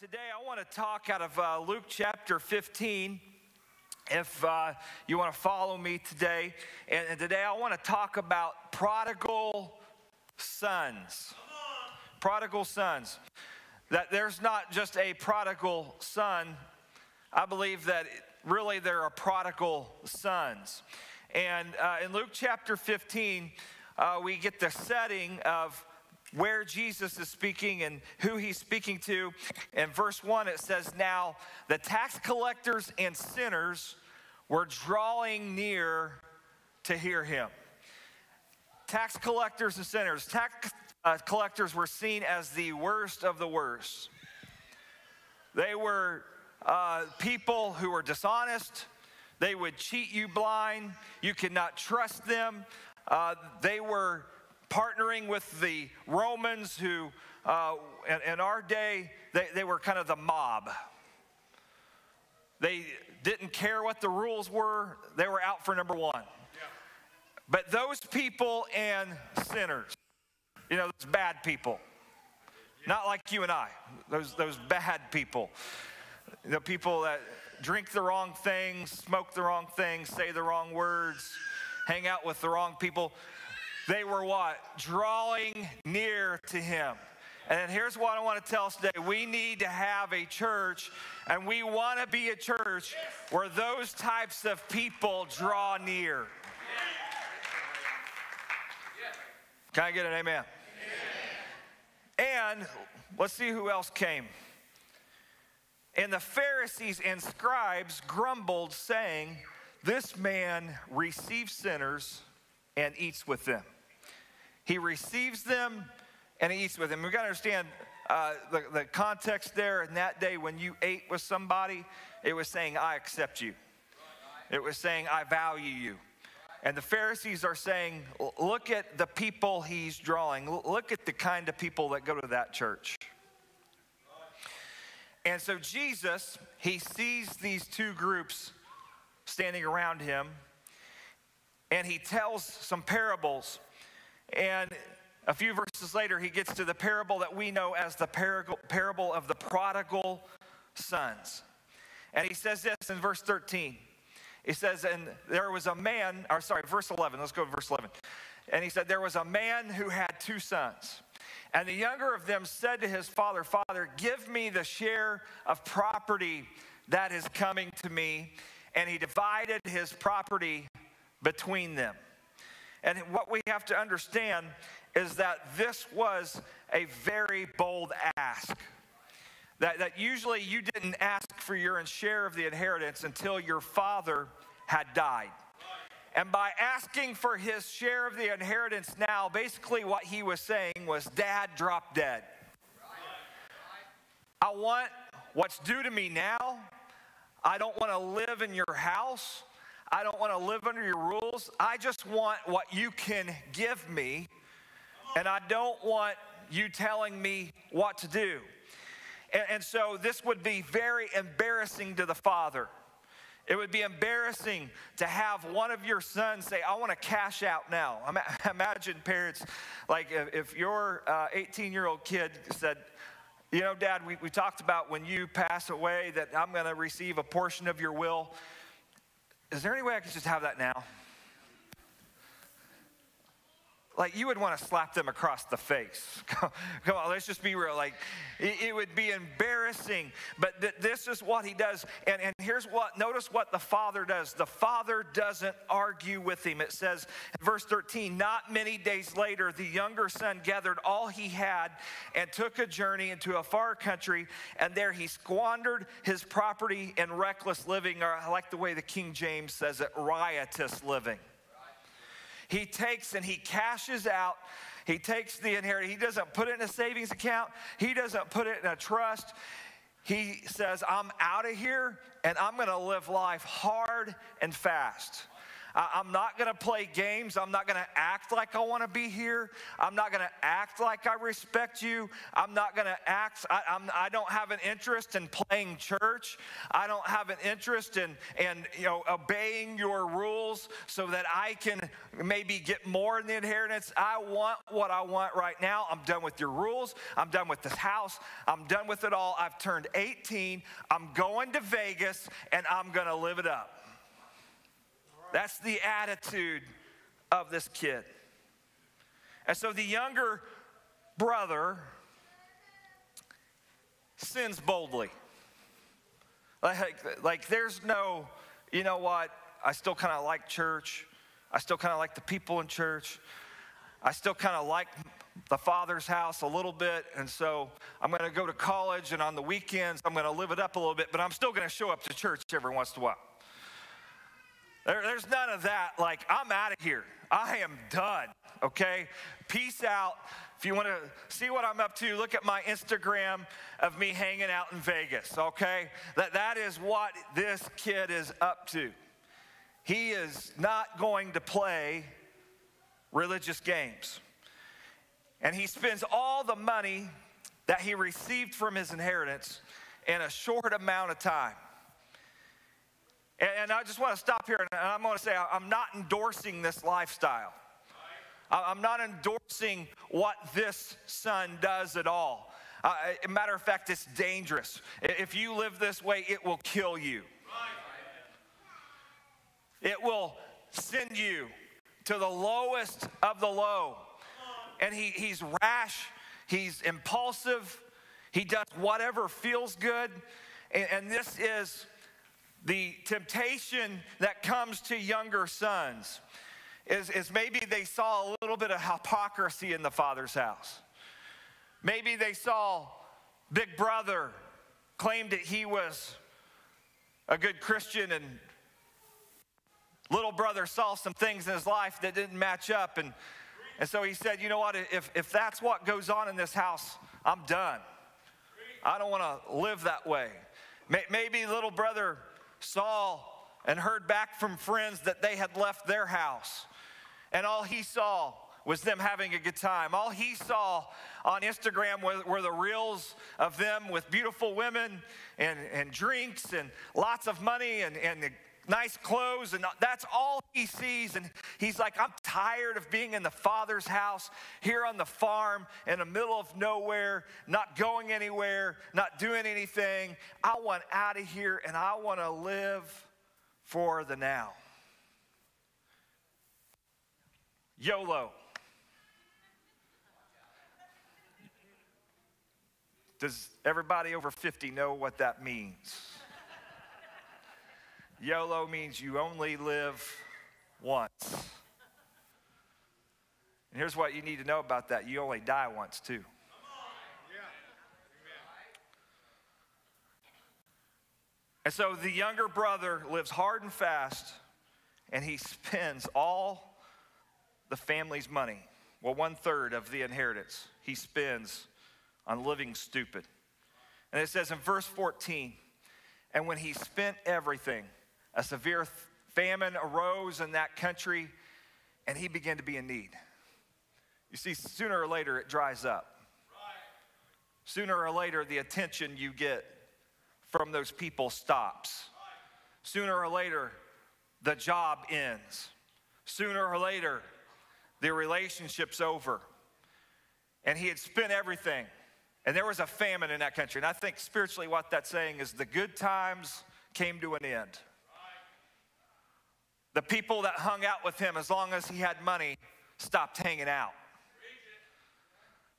today I want to talk out of uh, Luke chapter 15. If uh, you want to follow me today, and, and today I want to talk about prodigal sons. Prodigal sons. That there's not just a prodigal son, I believe that really there are prodigal sons. And uh, in Luke chapter 15, uh, we get the setting of where Jesus is speaking and who he's speaking to. In verse 1, it says, Now the tax collectors and sinners were drawing near to hear him. Tax collectors and sinners. Tax uh, collectors were seen as the worst of the worst. They were uh, people who were dishonest. They would cheat you blind. You could not trust them. Uh, they were partnering with the Romans, who uh, in, in, our day, they, they were kind of the mob. They didn't care what the rules were, they were out for number one. But those people and sinners, you know, those bad people, not like you and I, those, those bad people, the people that drink the wrong things, smoke the wrong things, say the wrong words, hang out with the wrong people. They were what? Drawing near to him. And here's what I want to tell us today. We need to have a church, and we want to be a church where those types of people draw near. Can I get an amen? And let's see who else came. And the Pharisees and scribes grumbled, saying, This man receives sinners and eats with them. He receives them and he eats with them. We got to understand uh, the, the context there in that day when you ate with somebody, it was saying, I accept you. It was saying, I value you. And the Pharisees are saying, look at the people he's drawing. Look at the kind of people that go to that church. And so Jesus, he sees these two groups standing around him, and he tells some parables and a few verses later, he gets to the parable that we know as the parable of the prodigal sons. And he says this in verse 13. He says, And there was a man, or sorry, verse 11, let's go to verse 11. And he said, There was a man who had two sons. And the younger of them said to his father, Father, give me the share of property that is coming to me. And he divided his property between them. And what we have to understand is that this was a very bold ask. That, that usually you didn't ask for your share of the inheritance until your father had died. And by asking for his share of the inheritance now, basically what he was saying was, Dad, drop dead. I want what's due to me now. I don't want to live in your house. I don't want to live under your rules. I just want what you can give me, and I don't want you telling me what to do. And, and so this would be very embarrassing to the father. It would be embarrassing to have one of your sons say, I want to cash out now. Imagine parents, like if, your 18 uh, year old kid said, You know, Dad, we, we talked about when you pass away that I'm going to receive a portion of your will is there any way I could just have that now? Like you would want to slap them across the face. Come on, let's just be real. Like it, would be embarrassing, but th- this is what he does. And, and here's what, notice what the father does. The father doesn't argue with him. It says verse 13, not many days later, the younger son gathered all he had and took a journey into a far country, and there he squandered his property in reckless living, or I like the way the King James says it, riotous living. He takes and he cashes out. He takes the inheritance. He doesn't put it in a savings account. He doesn't put it in a trust. He says, I'm out of here and I'm going to live life hard and fast. I'm not gonna play games. I'm not gonna act like I wanna be here. I'm not gonna act like I respect you. I'm not gonna act, I, I'm, I don't have an interest in playing church. I don't have an interest in, in you know, obeying your rules so that I can maybe get more in the inheritance. I want what I want right now. I'm done with your rules. I'm done with this house. I'm done with it all. I've turned 18. I'm going to Vegas and I'm gonna live it up. That's the attitude of this kid. And so the younger brother sins boldly. Like, like there's no, you know what, I still kind of like church. I still kind of like the people in church. I still kind of like the father's house a little bit. And so I'm going to go to college, and on the weekends, I'm going to live it up a little bit, but I'm still going to show up to church every once in a while. There, there's none of that. Like, I'm out of here. I am done, okay? Peace out. If you want to see what I'm up to, look at my Instagram of me hanging out in Vegas, okay? That, that is what this kid is up to. He is not going to play religious games. And he spends all the money that he received from his inheritance in a short amount of time. And I just want to stop here and I'm going to say I'm not endorsing this lifestyle. I'm not endorsing what this son does at all. Uh, matter of fact, it's dangerous. If you live this way, it will kill you. It will send you to the lowest of the low. And he, he's rash, he's impulsive, he does whatever feels good. And, and this is the temptation that comes to younger sons is, is maybe they saw a little bit of hypocrisy in the father's house. Maybe they saw Big Brother claimed that he was a good Christian and little brother saw some things in his life that didn't match up. And, and so he said, You know what? If, if that's what goes on in this house, I'm done. I don't want to live that way. Maybe little brother saw and heard back from friends that they had left their house. And all he saw was them having a good time. All he saw on Instagram were, were, the reels of them with beautiful women and, and drinks and lots of money and, and nice clothes, and that's all he sees. And he's like, I'm tired of being in the Father's house here on the farm in the middle of nowhere, not going anywhere, not doing anything. I want out of here and I want to live for the now. YOLO. Does everybody over 50 know what that means? YOLO means you only live once. And here's what you need to know about that you only die once, too. And so the younger brother lives hard and fast, and he spends all the family's money. Well, one third of the inheritance he spends on living stupid. And it says in verse 14, and when he spent everything, a severe famine arose in that country, and he began to be in need. You see, sooner or later it dries up. Sooner or later, the attention you get from those people stops. Sooner or later, the job ends. Sooner or later, the relationship's over. And he had spent everything. And there was a famine in that country. And I think spiritually, what that's saying is the good times came to an end. The people that hung out with him as long as he had money stopped hanging out.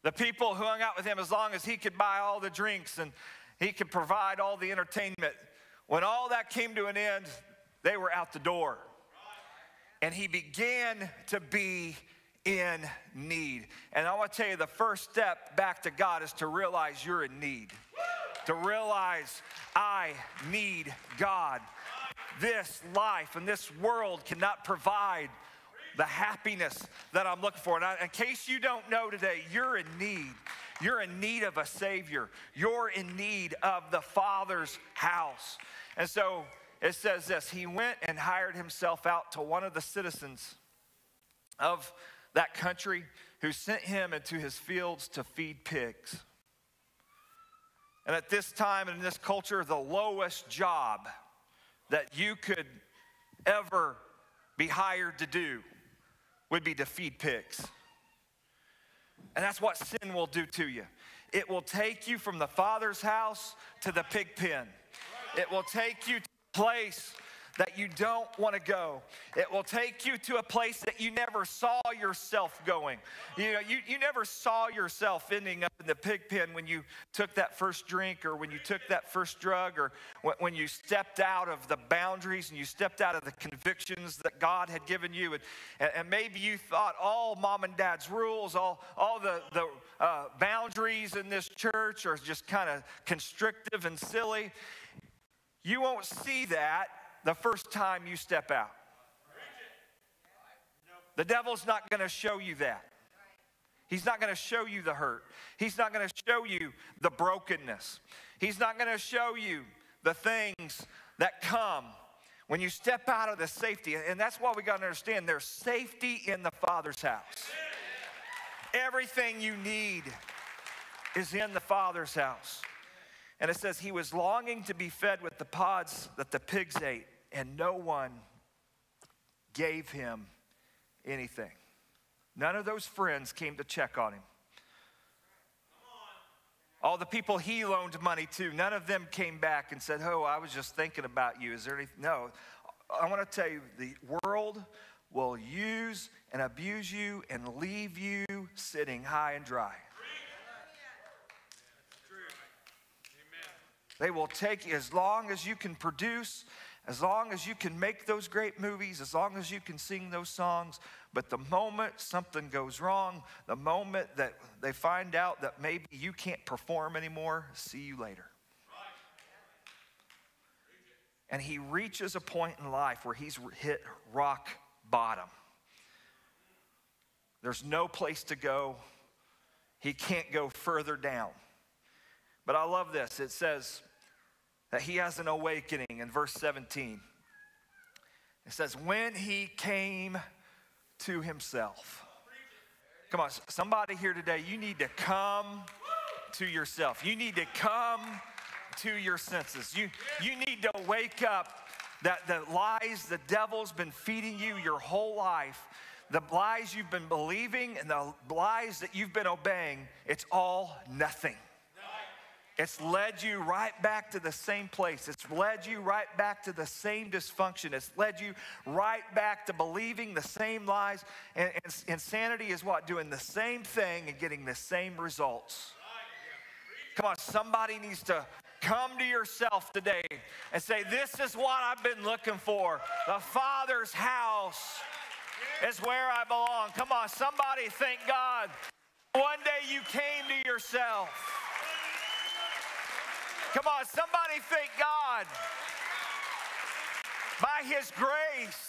The people who hung out with him as long as he could buy all the drinks and he could provide all the entertainment, when all that came to an end, they were out the door. And he began to be in need. And I want to tell you the first step back to God is to realize you're in need. To realize I need God this life and this world cannot provide the happiness that I'm looking for. And I, in case you don't know today, you're in need. You're in need of a Savior. You're in need of the Father's house. And so it says this He went and hired himself out to one of the citizens of that country who sent him into his fields to feed pigs. And at this time and in this culture, the lowest job that you could ever be hired to do would be to feed pigs. And that's what sin will do to you. It will take you from the Father's house to the pig pen. It will take you to a place that you don't want to go. It will take you to a place that you never saw yourself going. You know, you, you never saw yourself ending up in the pig pen when you took that first drink or when you took that first drug or when you stepped out of the boundaries and you stepped out of the convictions that God had given you. And, and maybe you thought all mom and dad's rules, all, all the, the uh, boundaries in this church are just kind of constrictive and silly. You won't see that the first time you step out. The devil's not going to show you that. He's not going to show you the hurt. He's not going to show you the brokenness. He's not going to show you the things that come when you step out of the safety. And that's why we got to understand there's safety in the Father's house. Everything you need is in the Father's house. And it says he was longing to be fed with the pods that the pigs ate and no one gave him anything. None of those friends came to check on him. All the people he loaned money to, none of them came back and said, Oh, I was just thinking about you. Is there anything? No. I want to tell you the world will use and abuse you and leave you sitting high and dry. They will take as long as you can produce as long as you can make those great movies, as long as you can sing those songs, but the moment something goes wrong, the moment that they find out that maybe you can't perform anymore, see you later. And he reaches a point in life where he's hit rock bottom. There's no place to go. He can't go further down. But I love this. It says, that he has an awakening in verse 17. It says, When he came to himself. Come on, somebody here today, you need to come to yourself. You need to come to your senses. You, you need to wake up that the lies the devil's been feeding you your whole life, the lies you've been believing and the lies that you've been obeying, it's all nothing. It's led you right back to the same place. It's led you right back to the same dysfunction. It's led you right back to believing the same lies. And, and insanity is what? Doing the same thing and getting the same results. Come on, somebody needs to come to yourself today and say, This is what I've been looking for. The Father's house is where I belong. Come on, somebody thank God. One day you came to yourself. Come on, somebody thank God. By His grace.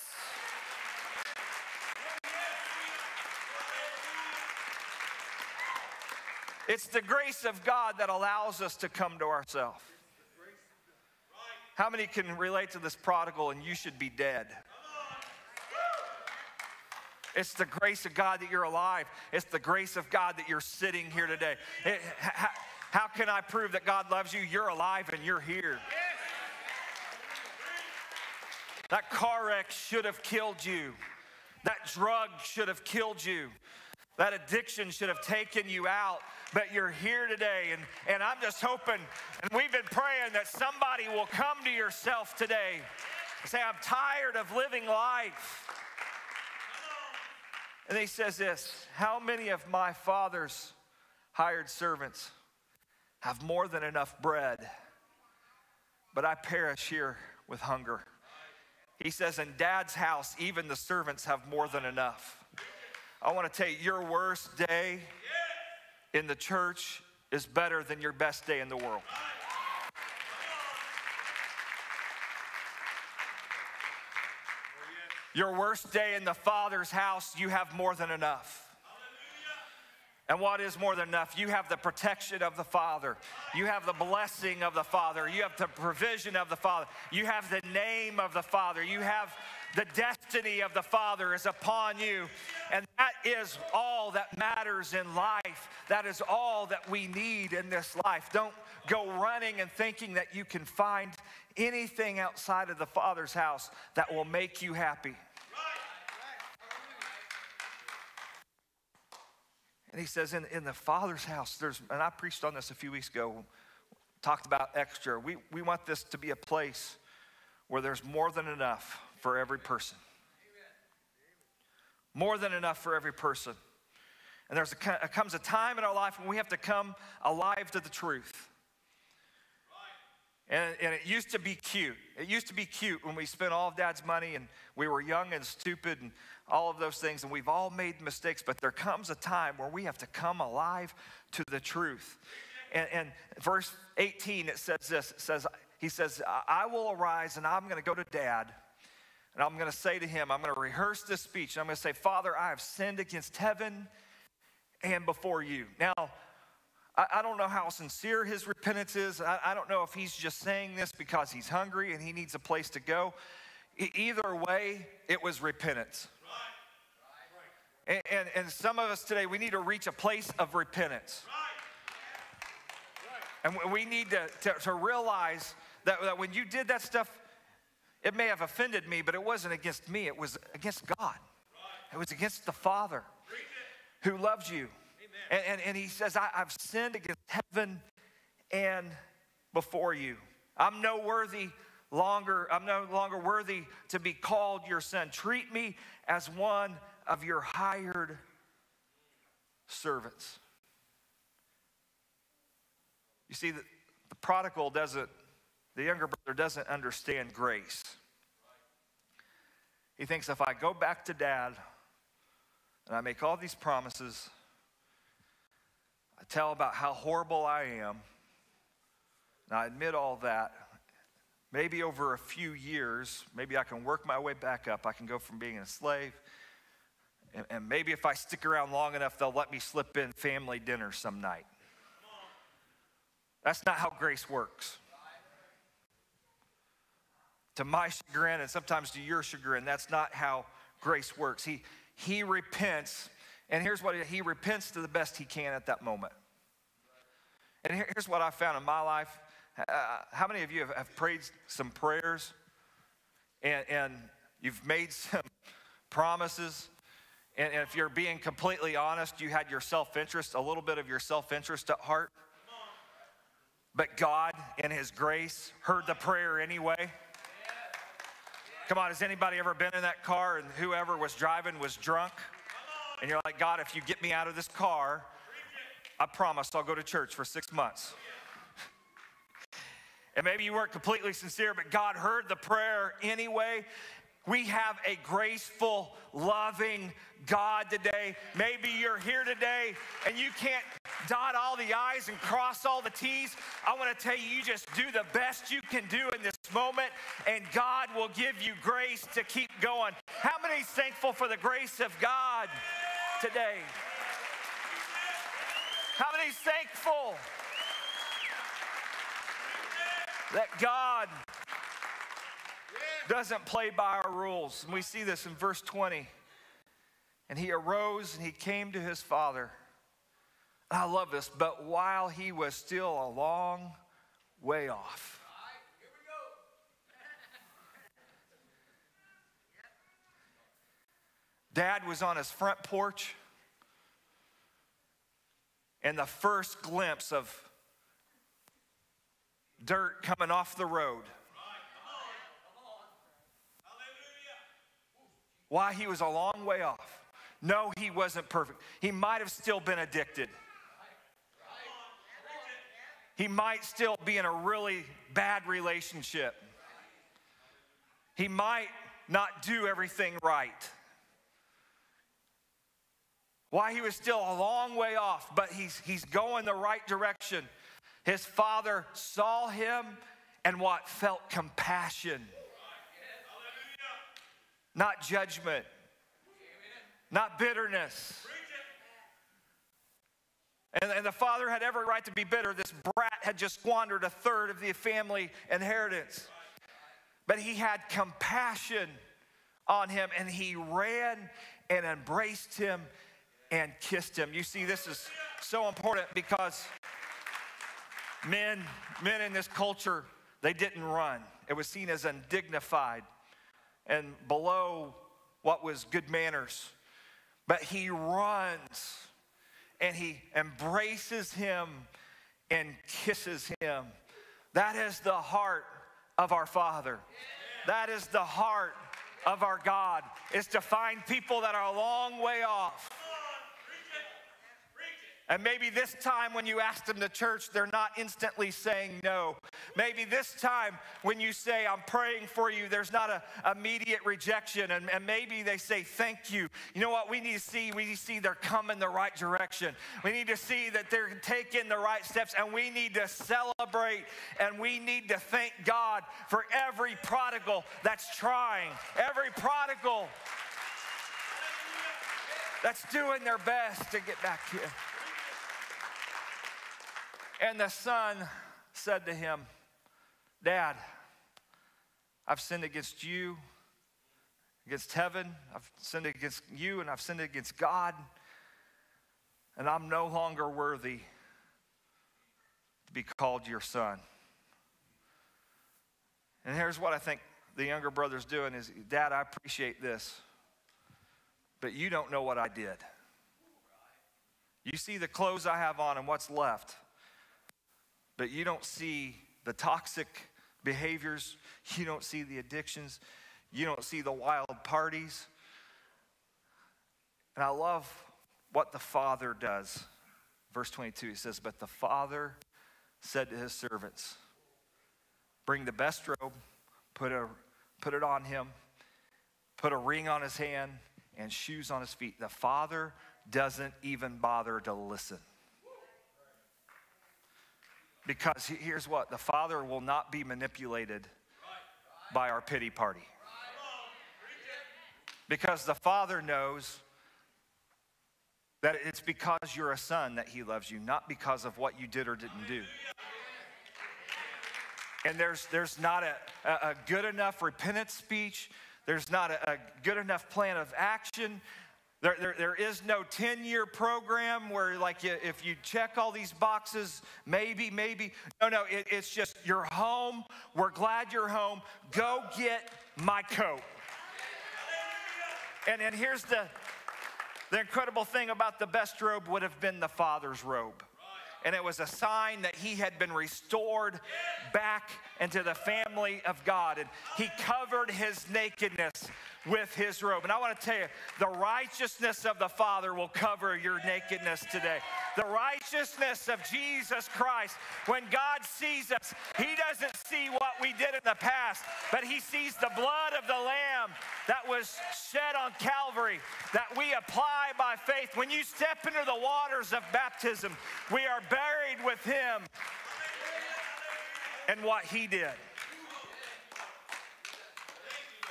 It's the grace of God that allows us to come to ourselves. How many can relate to this prodigal and you should be dead? It's the grace of God that you're alive. It's the grace of God that you're sitting here today. It, how can I prove that God loves you? You're alive and you're here. That car wreck should have killed you. That drug should have killed you. That addiction should have taken you out. But you're here today, and, and I'm just hoping, and we've been praying that somebody will come to yourself today and say, I'm tired of living life. And he says this How many of my father's hired servants? Have more than enough bread, but I perish here with hunger. He says, In dad's house, even the servants have more than enough. I want to tell you, your worst day in the church is better than your best day in the world. Your worst day in the Father's house, you have more than enough. And what is more than enough? You have the protection of the Father. You have the blessing of the Father. You have the provision of the Father. You have the name of the Father. You have the destiny of the Father is upon you. And that is all that matters in life. That is all that we need in this life. Don't go running and thinking that you can find anything outside of the Father's house that will make you happy. And he says, in, in the Father's house, there's, and I preached on this a few weeks ago, talked about extra. We, we want this to be a place where there's more than enough for every person. More than enough for every person. And there's a, comes a time in our life when we have to come alive to the truth. And, and, it used to be cute. It used to be cute when we spent all of dad's money and we were young and stupid and all of those things, and we've all made mistakes, but there comes a time where we have to come alive to the truth. And, and verse 18, it says this it says, He says, I will arise and I'm going to go to dad. And I'm going to say to him, I'm going to rehearse this speech. And I'm going to say, Father, I have sinned against heaven and before you. Now, I, I don't know how sincere his repentance is. I, I, don't know if he's just saying this because he's hungry and he needs a place to go. Either way, it was repentance. And, and, and, some of us today, we need to reach a place of repentance. And we need to, to, to realize that, that when you did that stuff, it may have offended me, but it wasn't against me, it was against God. It was against the Father who loves you. And, and, and, he says, I, I've sinned against heaven and before you. I'm no worthy longer, I'm no longer worthy to be called your son. Treat me as one of your hired servants. You see, the, the prodigal doesn't, the younger brother doesn't understand grace. He thinks if I go back to dad and I make all these promises, I tell about how horrible I am, and I admit all that, maybe over a few years, maybe I can work my way back up. I can go from being a slave and, and maybe if I stick around long enough, they'll let me slip in family dinner some night. That's not how grace works. To my chagrin, and sometimes to your chagrin, that's not how grace works. He, he repents, and here's what he repents to the best he can at that moment. And here's what I found in my life. Uh, how many of you have, have prayed some prayers and, and you've made some promises and if you're being completely honest, you had your self interest, a little bit of your self interest at heart. But God, in His grace, heard the prayer anyway. Come on, has anybody ever been in that car and whoever was driving was drunk? And you're like, God, if you get me out of this car, I promise I'll go to church for six months. And maybe you weren't completely sincere, but God heard the prayer anyway. We have a graceful, loving God today. Maybe you're here today and you can't dot all the I's and cross all the T's. I want to tell you, you just do the best you can do in this moment, and God will give you grace to keep going. How many thankful for the grace of God today? How many is thankful that God doesn't play by our rules. And we see this in verse 20. And he arose and he came to his father. I love this, but while he was still a long way off. Dad was on his front porch, and the first glimpse of dirt coming off the road Why? He was a long way off. No, he wasn't perfect. He might have still been addicted. He might still be in a really bad relationship. He might not do everything right. Why he was still a long way off, but he's, he's going the right direction. His father saw him and what? Felt compassion not judgment, not bitterness. And, and the father had every right to be bitter. This brat had just squandered a third of the family inheritance. But he had compassion on him and he ran and embraced him and kissed him. You see, this is so important because men, men in this culture, they didn't run. It was seen as undignified and below what was good manners. But he runs and he embraces him and kisses him. That is the heart of our Father. That is the heart of our God, is to find people that are a long way off and maybe this time when you ask them to church, they're not instantly saying no. Maybe this time when you say, I'm praying for you, there's not an immediate rejection. And, and maybe they say, Thank you. You know what? We need to see, we need to see they're coming the right direction. We need to see that they're taking the right steps, and we need to celebrate and we need to thank God for every prodigal that's trying, every prodigal that's doing their best to get back here. And the son said to him, Dad, I've sinned against you, against heaven, I've sinned against you, and I've sinned against God, and I'm no longer worthy to be called your son. And here's what I think the younger brother's doing is, Dad, I appreciate this, but you don't know what I did. You see the clothes I have on and what's left but you don't see the toxic behaviors, you don't see the addictions, you don't see the wild parties. And I love what the Father does. Verse 22, he says, But the Father said to his servants, Bring the best robe, put, a, put it on him, put a ring on his hand, and shoes on his feet. The Father doesn't even bother to listen. Because here's what the Father will not be manipulated by our pity party. Because the Father knows that it's because you're a son that He loves you, not because of what you did or didn't do. And there's, there's not a, a good enough repentance speech. There's not a, a good enough plan of action. There, there, there is no 10 year program where, like, you, if you check all these boxes, maybe, maybe. No, no, it, it's just you're home. We're glad you're home. Go get my coat. And, and here's the, the incredible thing about the best robe would have been the father's robe. And it was a sign that he had been restored back into the family of God. And he covered his nakedness with his robe. And I want to tell you, the righteousness of the Father will cover your nakedness today. The righteousness of Jesus Christ. When God sees us, he doesn't see what we did in the past, but he sees the blood of the Lamb that was shed on Calvary that we apply by faith. When you step into the waters of baptism, we are buried with him and what he did.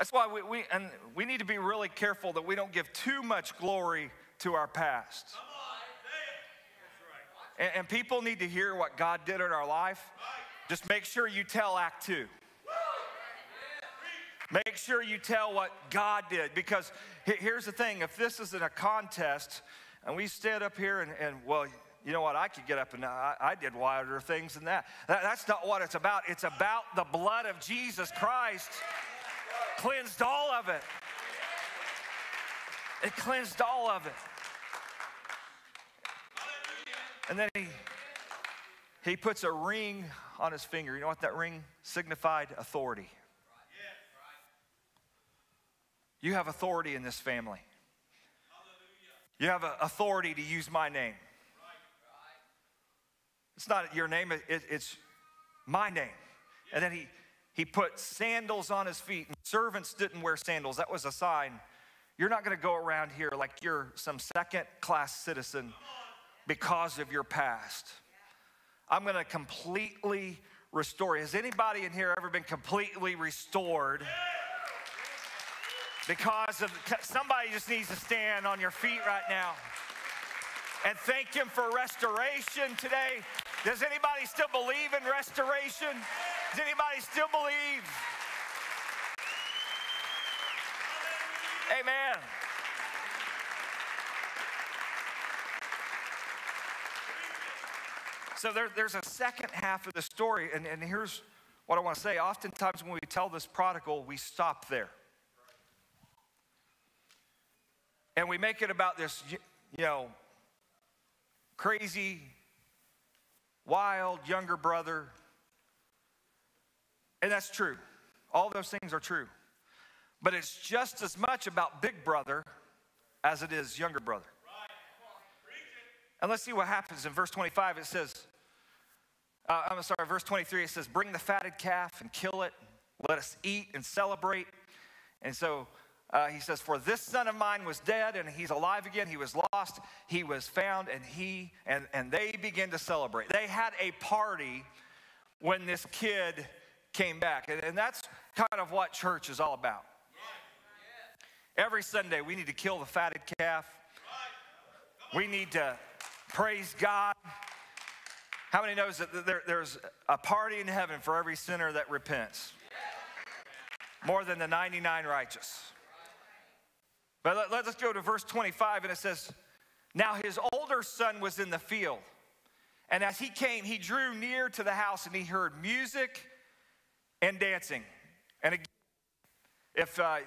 That's why we, we, and we need to be really careful that we don't give too much glory to our past. And, and people need to hear what God did in our life. Just make sure you tell Act Two. Make sure you tell what God did. Because here's the thing if this isn't a contest, and we stand up here and, and well, you know what? I could get up and I, I did wilder things than that. that. That's not what it's about. It's about the blood of Jesus Christ cleansed all of it. It cleansed all of it. And then he, he puts a ring on his finger. You know what that ring signified? Authority. You have authority in this family. You have authority to use my name. It's not your name, it's my name. And then he, he put sandals on his feet, and servants didn't wear sandals. That was a sign. You're not going to go around here like you're some second class citizen because of your past. I'm going to completely restore. Has anybody in here ever been completely restored? Because of somebody just needs to stand on your feet right now. and thank Him for restoration today. Does anybody still believe in restoration? Does anybody still believe? Amen. So there, there's a second half of the story, and, and here's what I want to say. Oftentimes, when we tell this prodigal, we stop there. And we make it about this, you know, crazy, wild younger brother. And that's true. All those things are true. But it's just as much about big brother as it is younger brother. And let's see what happens in verse 25. It says, uh, I'm sorry, verse 23, it says, Bring the fatted calf and kill it. Let us eat and celebrate. And so uh, he says, For this son of mine was dead and he's alive again. He was lost, he was found, and he and, and they begin to celebrate. They had a party when this kid came back. And, that's kind of what church is all about. Every Sunday, we need to kill the fatted calf. We need to praise God. How many knows that there, there's a party in heaven for every sinner that repents? More than the 99 righteous. But let, let us go to verse 25, and it says, Now his older son was in the field. And as he came, he drew near to the house and he heard music and dancing. And again, if uh,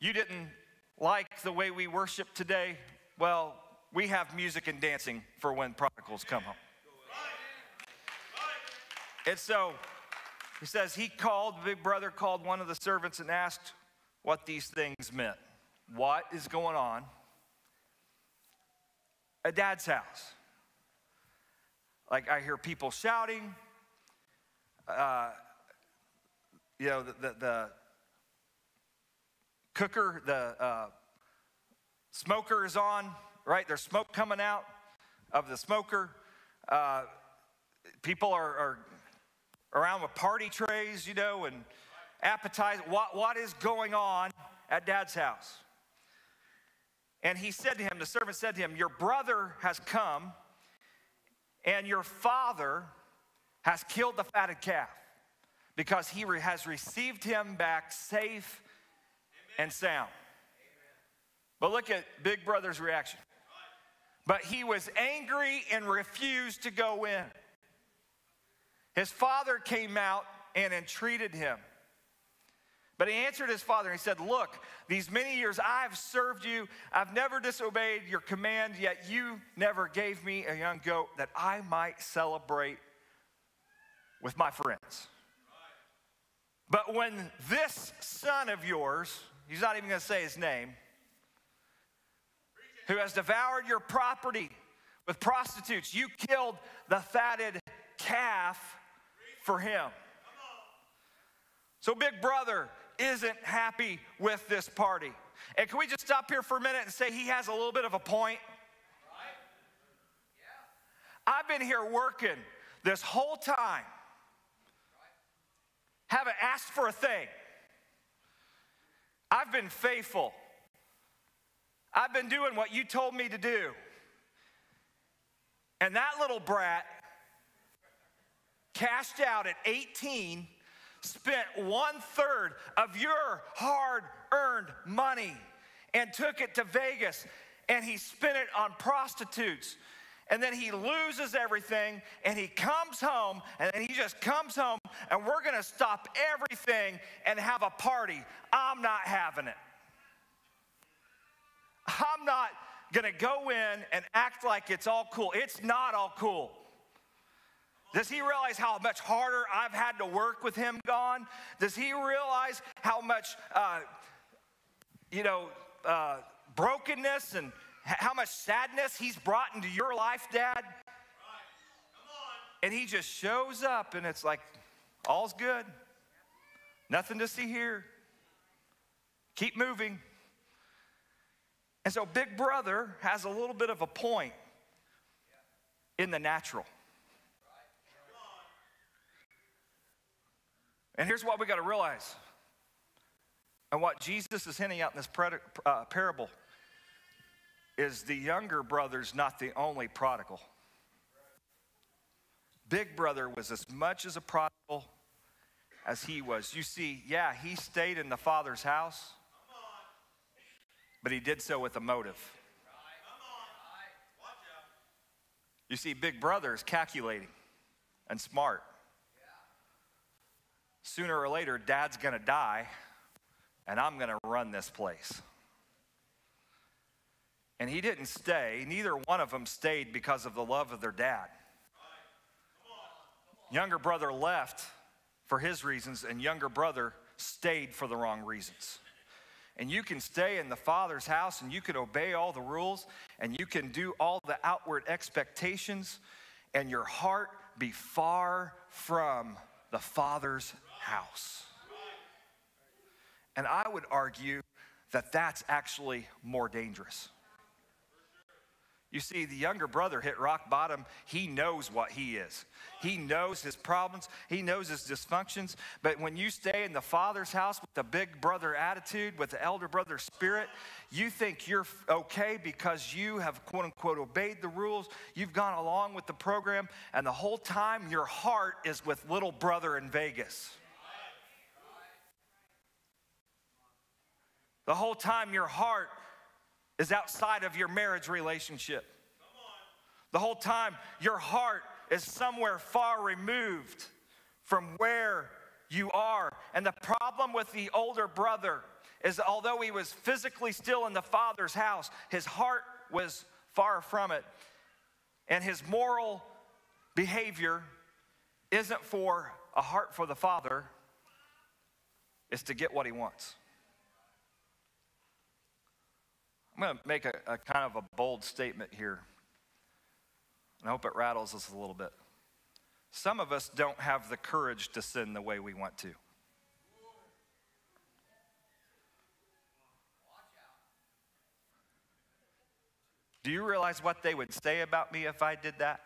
you didn't like the way we worship today, well, we have music and dancing for when prodigals come home. And so he says, he called, the big brother called one of the servants and asked what these things meant. What is going on at dad's house? Like I hear people shouting, uh, you know, the, the, the cooker, the uh, smoker is on, right? There's smoke coming out of the smoker. Uh, people are, are around with party trays, you know, and appetizers. What, what is going on at dad's house? And he said to him, the servant said to him, Your brother has come, and your father has killed the fatted calf because he has received him back safe Amen. and sound. Amen. But look at big brother's reaction. But he was angry and refused to go in. His father came out and entreated him. But he answered his father and he said, Look, these many years I've served you. I've never disobeyed your command, yet you never gave me a young goat that I might celebrate with my friends. But when this son of yours, he's not even going to say his name, who has devoured your property with prostitutes, you killed the fatted calf for him. So, Big Brother isn't happy with this party. And can we just stop here for a minute and say he has a little bit of a point? I've been here working this whole time, haven't asked for a thing. I've been faithful. I've been doing what you told me to do. And that little brat cashed out at 18, spent one third of your hard earned money and took it to Vegas and he spent it on prostitutes. And then he loses everything and he comes home and then he just comes home and we're gonna stop everything and have a party. I'm not having it. I'm not gonna go in and act like it's all cool. It's not all cool. Does he realize how much harder I've had to work with him gone? Does he realize how much, uh, you know, uh, brokenness and how much sadness he's brought into your life, Dad? And he just shows up and it's like, all's good. Nothing to see here. Keep moving. And so, Big Brother has a little bit of a point in the natural. And here's what we got to realize, and what Jesus is hinting out in this uh, parable is the younger brother's not the only prodigal. Big brother was as much as a prodigal as he was. You see, yeah, he stayed in the father's house, but he did so with a motive. You see, big brother is calculating and smart. Sooner or later, dad's gonna die, and I'm gonna run this place. And he didn't stay, neither one of them stayed because of the love of their dad. Younger brother left for his reasons, and younger brother stayed for the wrong reasons. And you can stay in the Father's house and you can obey all the rules and you can do all the outward expectations, and your heart be far from the Father's house. And I would argue that that's actually more dangerous. You see, the younger brother hit rock bottom. He knows what he is. He knows his problems. He knows his dysfunctions. But when you stay in the father's house with the big brother attitude, with the elder brother spirit, you think you're okay because you have quote unquote obeyed the rules. You've gone along with the program. And the whole time your heart is with little brother in Vegas. The whole time your heart is outside of your marriage relationship. The whole time, your heart is somewhere far removed from where you are. And the problem with the older brother is although he was physically still in the father's house, his heart was far from it. And his moral behavior isn't for a heart for the father, it's to get what he wants. I'm going to make a, a kind of a bold statement here. And I hope it rattles us a little bit. Some of us don't have the courage to sin the way we want to. Do you realize what they would say about me if I did that?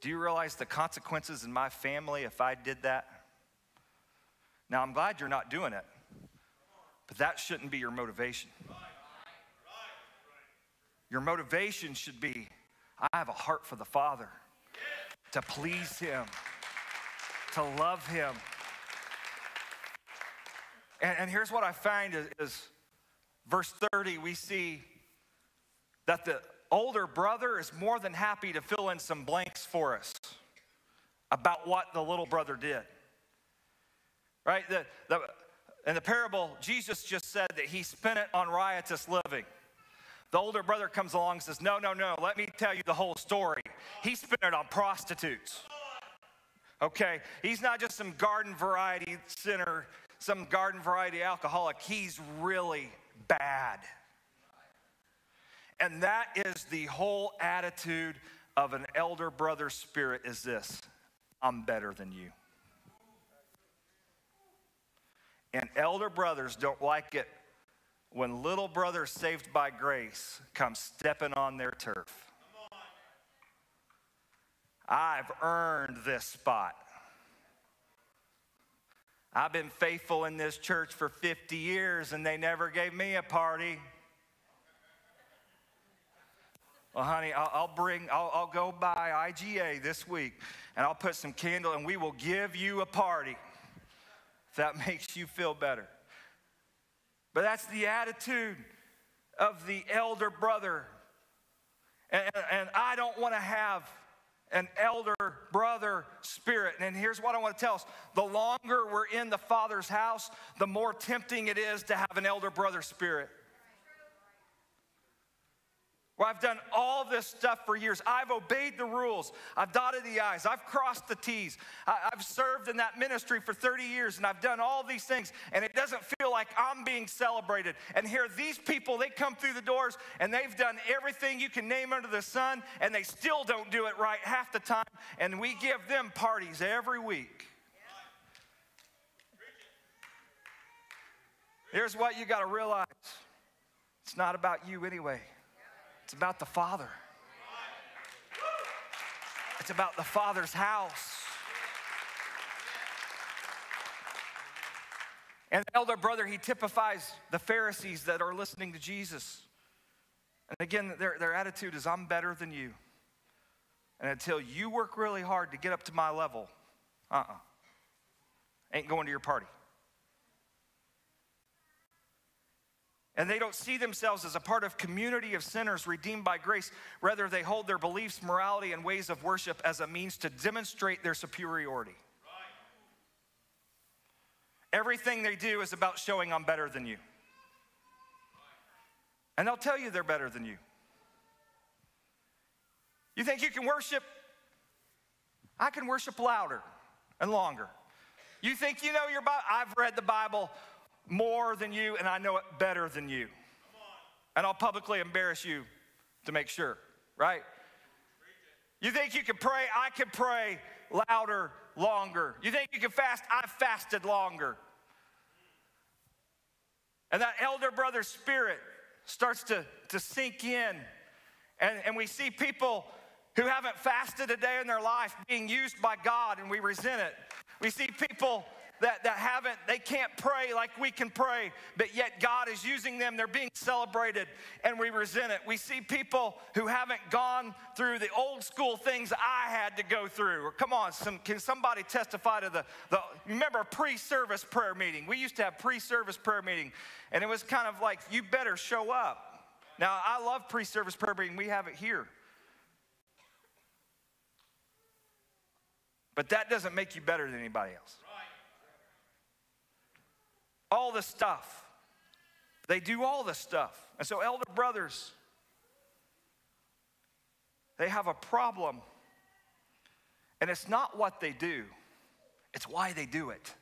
Do you realize the consequences in my family if I did that? Now, I'm glad you're not doing it, but that shouldn't be your motivation. Your motivation should be I have a heart for the Father, to please Him, to love Him. And, and here's what I find is, is verse 30, we see that the older brother is more than happy to fill in some blanks for us about what the little brother did. Right? The, the, in the parable, Jesus just said that he spent it on riotous living. The older brother comes along and says, No, no, no, let me tell you the whole story. He spent it on prostitutes. Okay? He's not just some garden variety sinner, some garden variety alcoholic. He's really bad. And that is the whole attitude of an elder brother spirit is this I'm better than you. And elder brothers don't like it when little brother saved by grace comes stepping on their turf. I've earned this spot. I've been faithful in this church for 50 years and they never gave me a party. Well, honey, I'll, I'll bring, I'll, I'll go by IGA this week and I'll put some candle and we will give you a party if that makes you feel better. But that's the attitude of the elder brother. And, and I don't want to have an elder brother spirit. And here's what I want to tell us the longer we're in the Father's house, the more tempting it is to have an elder brother spirit where I've done all this stuff for years. I've obeyed the rules. I've dotted the I's. I've crossed the T's. I've served in that ministry for 30 years and I've done all these things and it doesn't feel like I'm being celebrated. And here, these people, they come through the doors and they've done everything you can name under the sun and they still don't do it right half the time. And we give them parties every week. Here's what you got to realize it's not about you anyway. It's about the Father. It's about the Father's house. And the elder brother, he typifies the Pharisees that are listening to Jesus. And again, their, their attitude is, I'm better than you. And until you work really hard to get up to my level, uh uh-uh. uh, ain't going to your party. And they don't see themselves as a part of community of sinners redeemed by grace. Rather, they hold their beliefs, morality, and ways of worship as a means to demonstrate their superiority. Everything they do is about showing I'm better than you. And they'll tell you they're better than you. You think you can worship? I can worship louder and longer. You think you know your Bible? I've read the Bible more than you, and I know it better than you. And I'll publicly embarrass you to make sure, right? You think you can pray? I can pray louder, longer. You think you can fast? I've fasted longer. And that elder brother spirit starts to, to sink in. And, and we see people who haven't fasted a day in their life being used by God, and we resent it. We see people that, that haven't, they can't pray like we can pray, but yet God is using them. They're being celebrated and we resent it. We see people who haven't gone through the old school things I had to go through. Or come on, some, can somebody testify to the, the remember pre service prayer meeting? We used to have pre service prayer meeting, and it was kind of like, you better show up. Now, I love pre service prayer meeting, we have it here. But that doesn't make you better than anybody else all the stuff. They do all the stuff. And so, elder brothers, they have a problem. And it's not what they do, it's why they do it.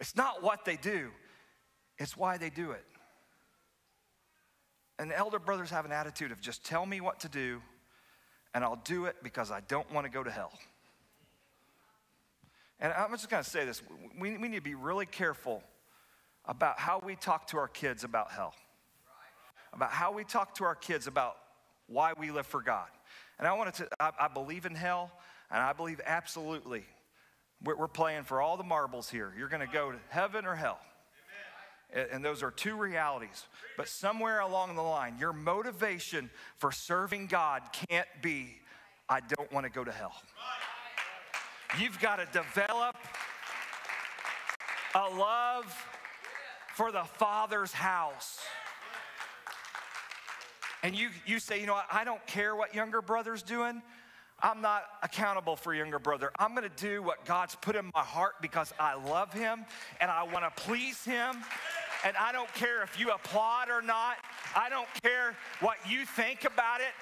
It's not what they do, it's why they do it. And the elder brothers have an attitude of just tell me what to do, and I'll do it because I don't want to go to hell. And I'm just going to say this we, we need to be really careful about how we talk to our kids about hell, about how we talk to our kids about why we live for God. And I wanted to, I, I believe in hell, and I believe absolutely we're, we're playing for all the marbles here. You're going to go to heaven or hell. And those are two realities. But somewhere along the line, your motivation for serving God can't be, I don't want to go to hell. You've got to develop a love for the Father's house. And you, you say, you know, what, I don't care what younger brother's doing. I'm not accountable for younger brother. I'm going to do what God's put in my heart because I love him and I want to please him. And I don't care if you applaud or not. I don't care what you think about it.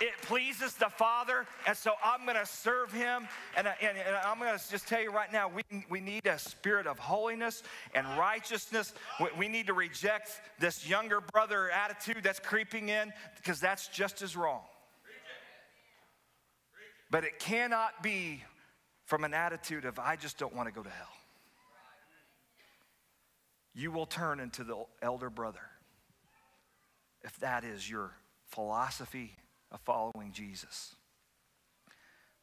It pleases the Father, and so I'm going to serve Him. And, and, and I'm going to just tell you right now, we, we need a spirit of holiness and righteousness. We, we need to reject this younger brother attitude that's creeping in because that's just as wrong. But it cannot be from an attitude of, I just don't want to go to hell. You will turn into the elder brother if that is your philosophy of following Jesus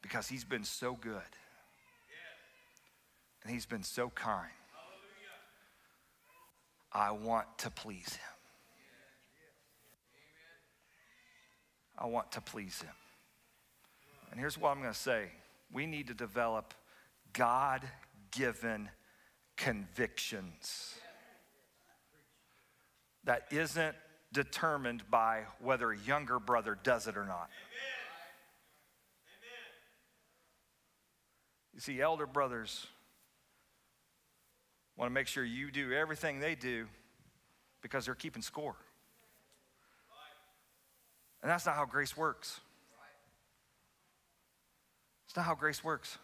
because he's been so good and he's been so kind. I want to please him. I want to please him. And here's what I'm going to say we need to develop God given convictions that isn't determined by whether a younger brother does it or not. You see, elder brothers want to make sure you do everything they do because they're keeping score. And that's not how grace works. It's not how grace works.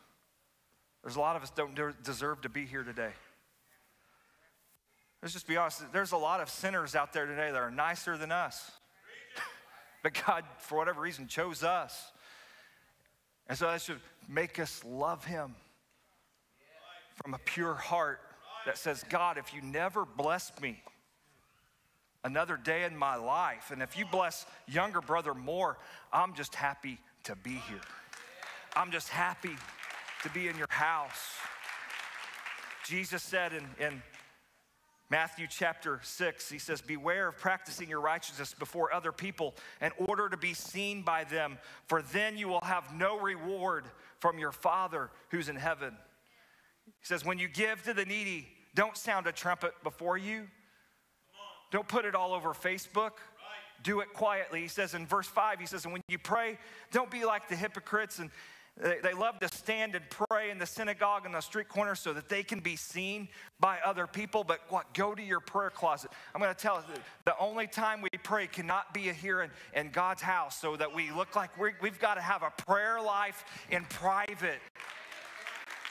There's a lot of us don't deserve to be here today. Let's just be honest. There's a lot of sinners out there today that are nicer than us. but God, for whatever reason, chose us. And so that should make us love Him from a pure heart that says, God, if you never blessed me another day in my life, and if you bless younger brother more, I'm just happy to be here. I'm just happy to be in your house. Jesus said in, in Matthew chapter 6, he says, Beware of practicing your righteousness before other people in order to be seen by them, for then you will have no reward from your Father who's in heaven. He says, When you give to the needy, don't sound a trumpet before you. Don't put it all over Facebook. Do it quietly. He says in verse 5, he says, And when you pray, don't be like the hypocrites and they, love to stand and pray in the synagogue and the street corner so that they can be seen by other people. But what? Go to your prayer closet. I'm going to tell you, the only time we pray cannot be here in, in God's house so that we look like we we've got to have a prayer life in private.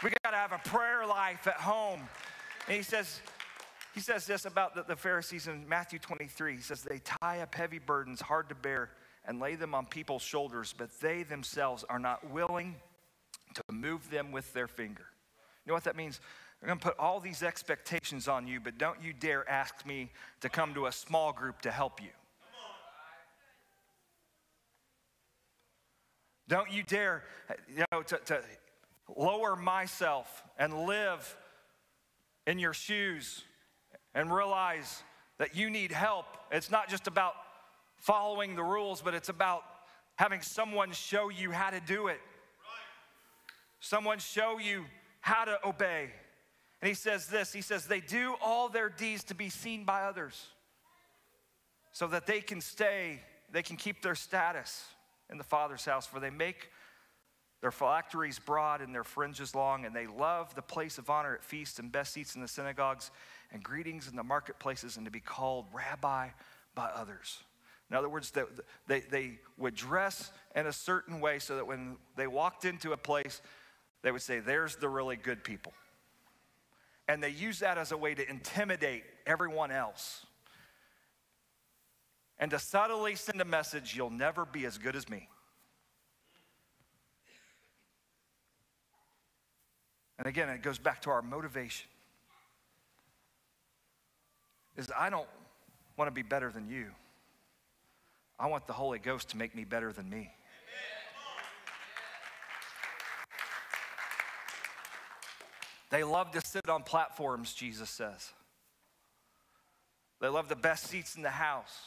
We got to have a prayer life at home. And he says, he says this about the, the Pharisees in Matthew 23. He says, They tie up heavy burdens hard to bear and lay them on people's shoulders, but they themselves are not willing to move them with their finger. You know what that means? I'm going to put all these expectations on you, but don't you dare ask me to come to a small group to help you. Don't you dare, you know, to, to lower myself and live in your shoes and realize that you need help. It's not just about following the rules, but it's about having someone show you how to do it. Someone show you how to obey. And he says this he says, they do all their deeds to be seen by others so that they can stay, they can keep their status in the Father's house, for they make their phylacteries broad and their fringes long, and they love the place of honor at feasts and best seats in the synagogues and greetings in the marketplaces and to be called rabbi by others. In other words, they, they, would dress in a certain way so that when they walked into a place, they would say, There's the really good people. And they use that as a way to intimidate everyone else and to subtly send a message you'll never be as good as me. And again, it goes back to our motivation. Is I don't want to be better than you. I want the Holy Ghost to make me better than me. They love to sit on platforms, Jesus says. They love the best seats in the house.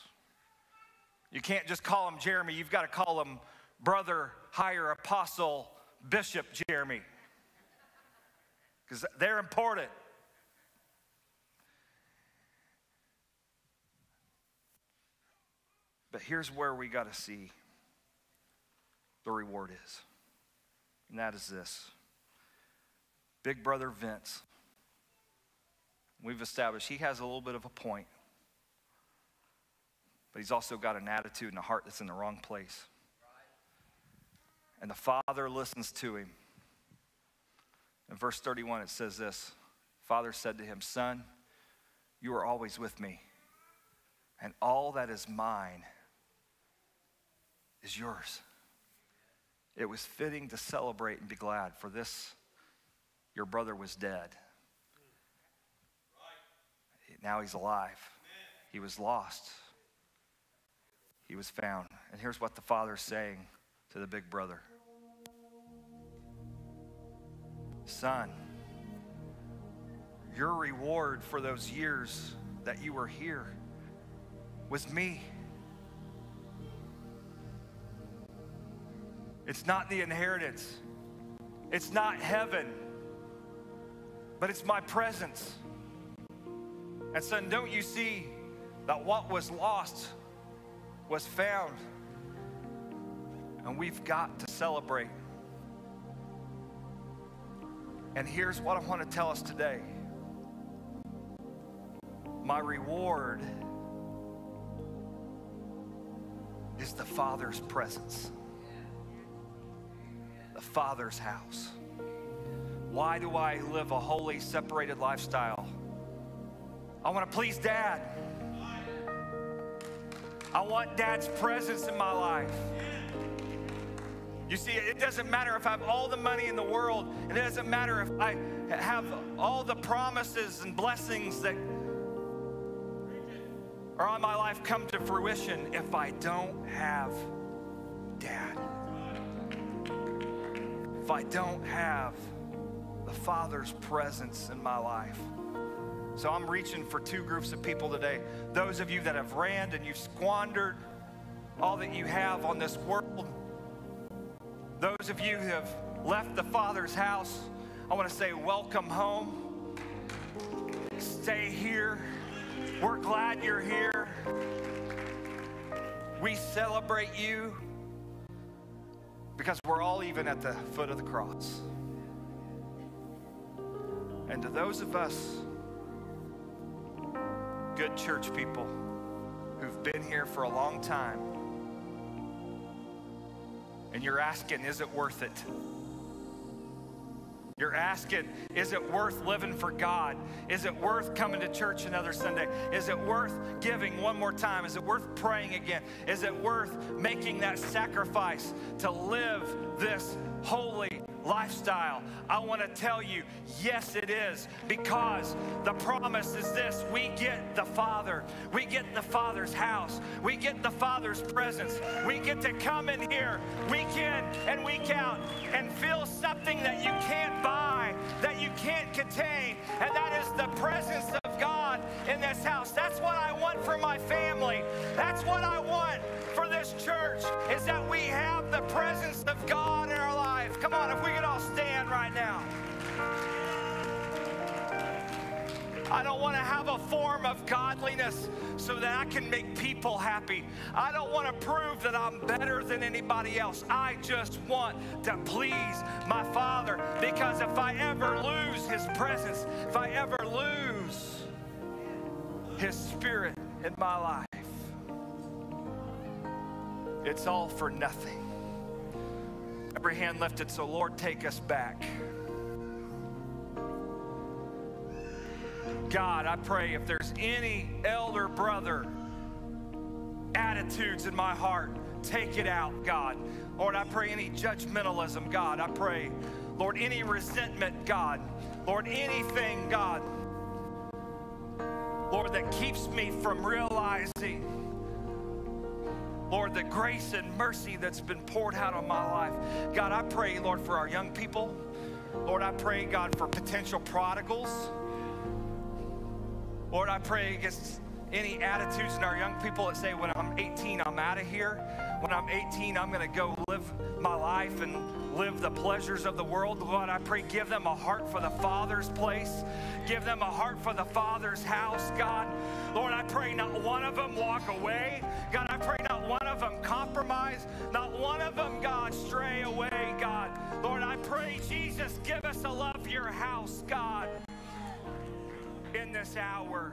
You can't just call them Jereme, you've got to call them brother, higher apostle, bishop Jereme. Because they're important. But here's where we got to see the reward is. And that is this Big Brother Vince, we've established he has a little bit of a point, but he's also got an attitude and a heart that's in the wrong place. And the Father listens to him. In verse 31, it says this Father said to him, Son, you are always with me, and all that is mine is yours. It was fitting to celebrate and be glad, for this, your brother was dead. Now he's alive. He was lost. He was found. And here's what the father's saying to the big brother Son, your reward for those years that you were here was me. It's not the inheritance, it's not heaven, but it's my presence. And son, don't you see that what was lost was found? And we've got to celebrate. And here's what I want to tell us today my reward is the Father's presence Father's house. Why do I live a holy, separated lifestyle? I want to please Dad. I want Dad's presence in my life. You see, it doesn't matter if I have all the money in the world, and it doesn't matter if I have all the promises and blessings that are on my life come to fruition if I don't have Dad if I don't have the Father's presence in my life. So I'm reaching for two groups of people today. Those of you that have ran and you've squandered all that you have on this world. Those of you who have left the Father's house, I want to say welcome home. Stay here. We're glad you're here. We celebrate you because we're all even at the foot of the cross. And to those of us, good church people who've been here for a long time, and you're asking, is it worth it? You're asking, is it worth living for God? Is it worth coming to church another Sunday? Is it worth giving one more time? Is it worth praying again? Is it worth making that sacrifice to live this holy lifestyle? I want to tell you, yes, it is, because the promise is this we get the Father, we get the Father's house, we get the Father's presence, we get to come in here week in and week out and feel something that you can't buy, that you can't contain, and that is the presence of God in this house. That's what I want for my family. That's what I want for this church is that we have the presence of God in our life. Come on, if we could all stand right now. I don't want to have a form of godliness so that I can make people happy. I don't want to prove that I'm better than anybody else. I just want to please my Father because if I ever lose His presence, if I ever lose His Spirit in my life, it's all for nothing. Every hand lifted, so Lord, take us back. God, I pray if there's any elder brother attitudes in my heart, take it out, God. Lord, I pray any judgmentalism, God. I pray, Lord, any resentment, God. Lord, anything, God. Lord, that keeps me from realizing, Lord, the grace and mercy that's been poured out on my life. God, I pray, Lord, for our young people. Lord, I pray, God, for potential prodigals. Lord, I pray against any attitudes in our young people that say, when I'm 18, I'm out of here. When I'm 18, I'm going to go live my life and live the pleasures of the world. Lord, I pray, give them a heart for the Father's place. Give them a heart for the Father's house, God. Lord, I pray not one of them walk away. God, I pray not one of them compromise. Not one of them, God, stray away, God. Lord, I pray, Jesus, give us a love your house, God in this hour.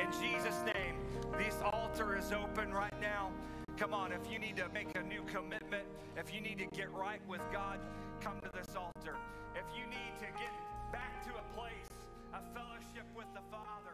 In Jesus' name, this altar is open right now. Come on, if you need to make a new commitment, if you need to get right with God, come to this altar. If you need to get back to a place, a fellowship with the Father,